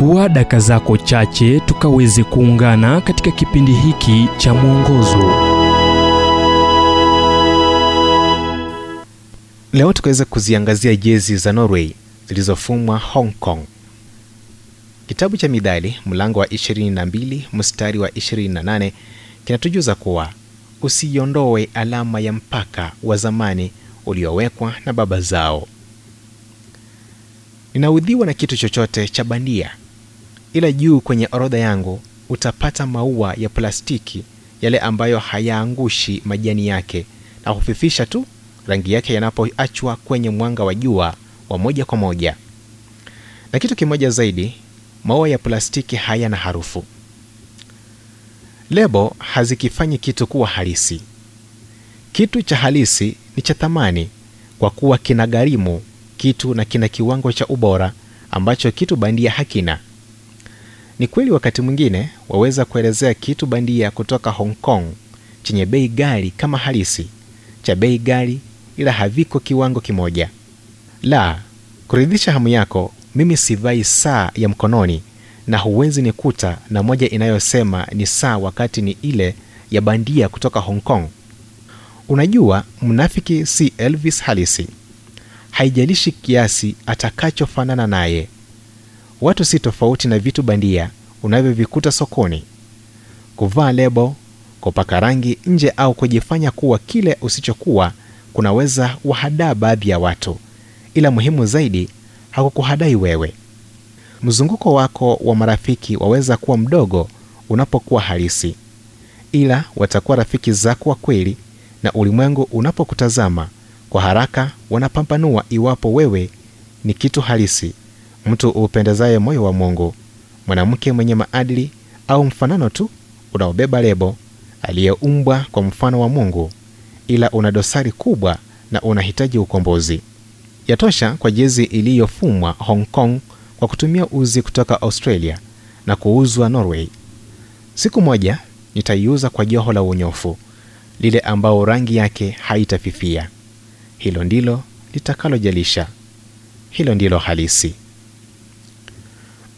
chukua daka zako chache tukaweze kuungana katika kipindi hiki cha mwongozo. Leo tukaweza kuziangazia jezi za norway zilizofumwa hong kong. Kitabu cha midhali mlango wa 22 mstari wa 28 kinatujuza kuwa usiondoe alama ya mpaka wa zamani uliowekwa na baba zao. Ninaudhiwa na kitu chochote cha bandia ila juu kwenye orodha yangu utapata maua ya plastiki yale ambayo hayaangushi majani yake na hufifisha tu rangi yake yanapoachwa kwenye mwanga wa jua wa moja kwa moja. Na kitu kimoja zaidi maua ya plastiki hayana harufu. Lebo hazikifanyi kitu kuwa halisi. Kitu cha halisi ni cha thamani kwa kuwa kina gharimu kitu na kina kiwango cha ubora ambacho kitu bandia hakina ni kweli wakati mwingine waweza kuelezea kitu bandia kutoka hong kong chenye bei ghali kama halisi cha bei ghali ila haviko kiwango kimoja. La kuridhisha hamu yako mimi sivai saa ya mkononi na huwezi nikuta na moja inayosema ni saa wakati ni ile ya bandia kutoka hong kong. Unajua mnafiki si elvis halisi. Haijalishi kiasi atakachofanana naye watu si tofauti na vitu bandia unavyovikuta sokoni. Kuvaa lebo kupaka rangi nje au kujifanya kuwa kile usichokuwa kunaweza wahadaa baadhi ya watu. Ila muhimu zaidi hakukuhadai wewe. Mzunguko wako wa marafiki waweza kuwa mdogo unapokuwa halisi. Ila watakuwa rafiki zako wa kweli na ulimwengu unapokutazama kwa haraka wanapambanua iwapo wewe ni kitu halisi mtu uupendezaye moyo wa mungu mwanamke mwenye maadili au mfanano tu unaobeba lebo aliyeumbwa kwa mfano wa mungu ila una dosari kubwa na unahitaji ukombozi. Yatosha kwa jezi iliyofumwa hong kong kwa kutumia uzi kutoka australia na kuuzwa norway. Siku moja nitaiuza kwa joho la unyofu lile ambao rangi yake haitafifia. Hilo ndilo litakalojalisha. Hilo ndilo halisi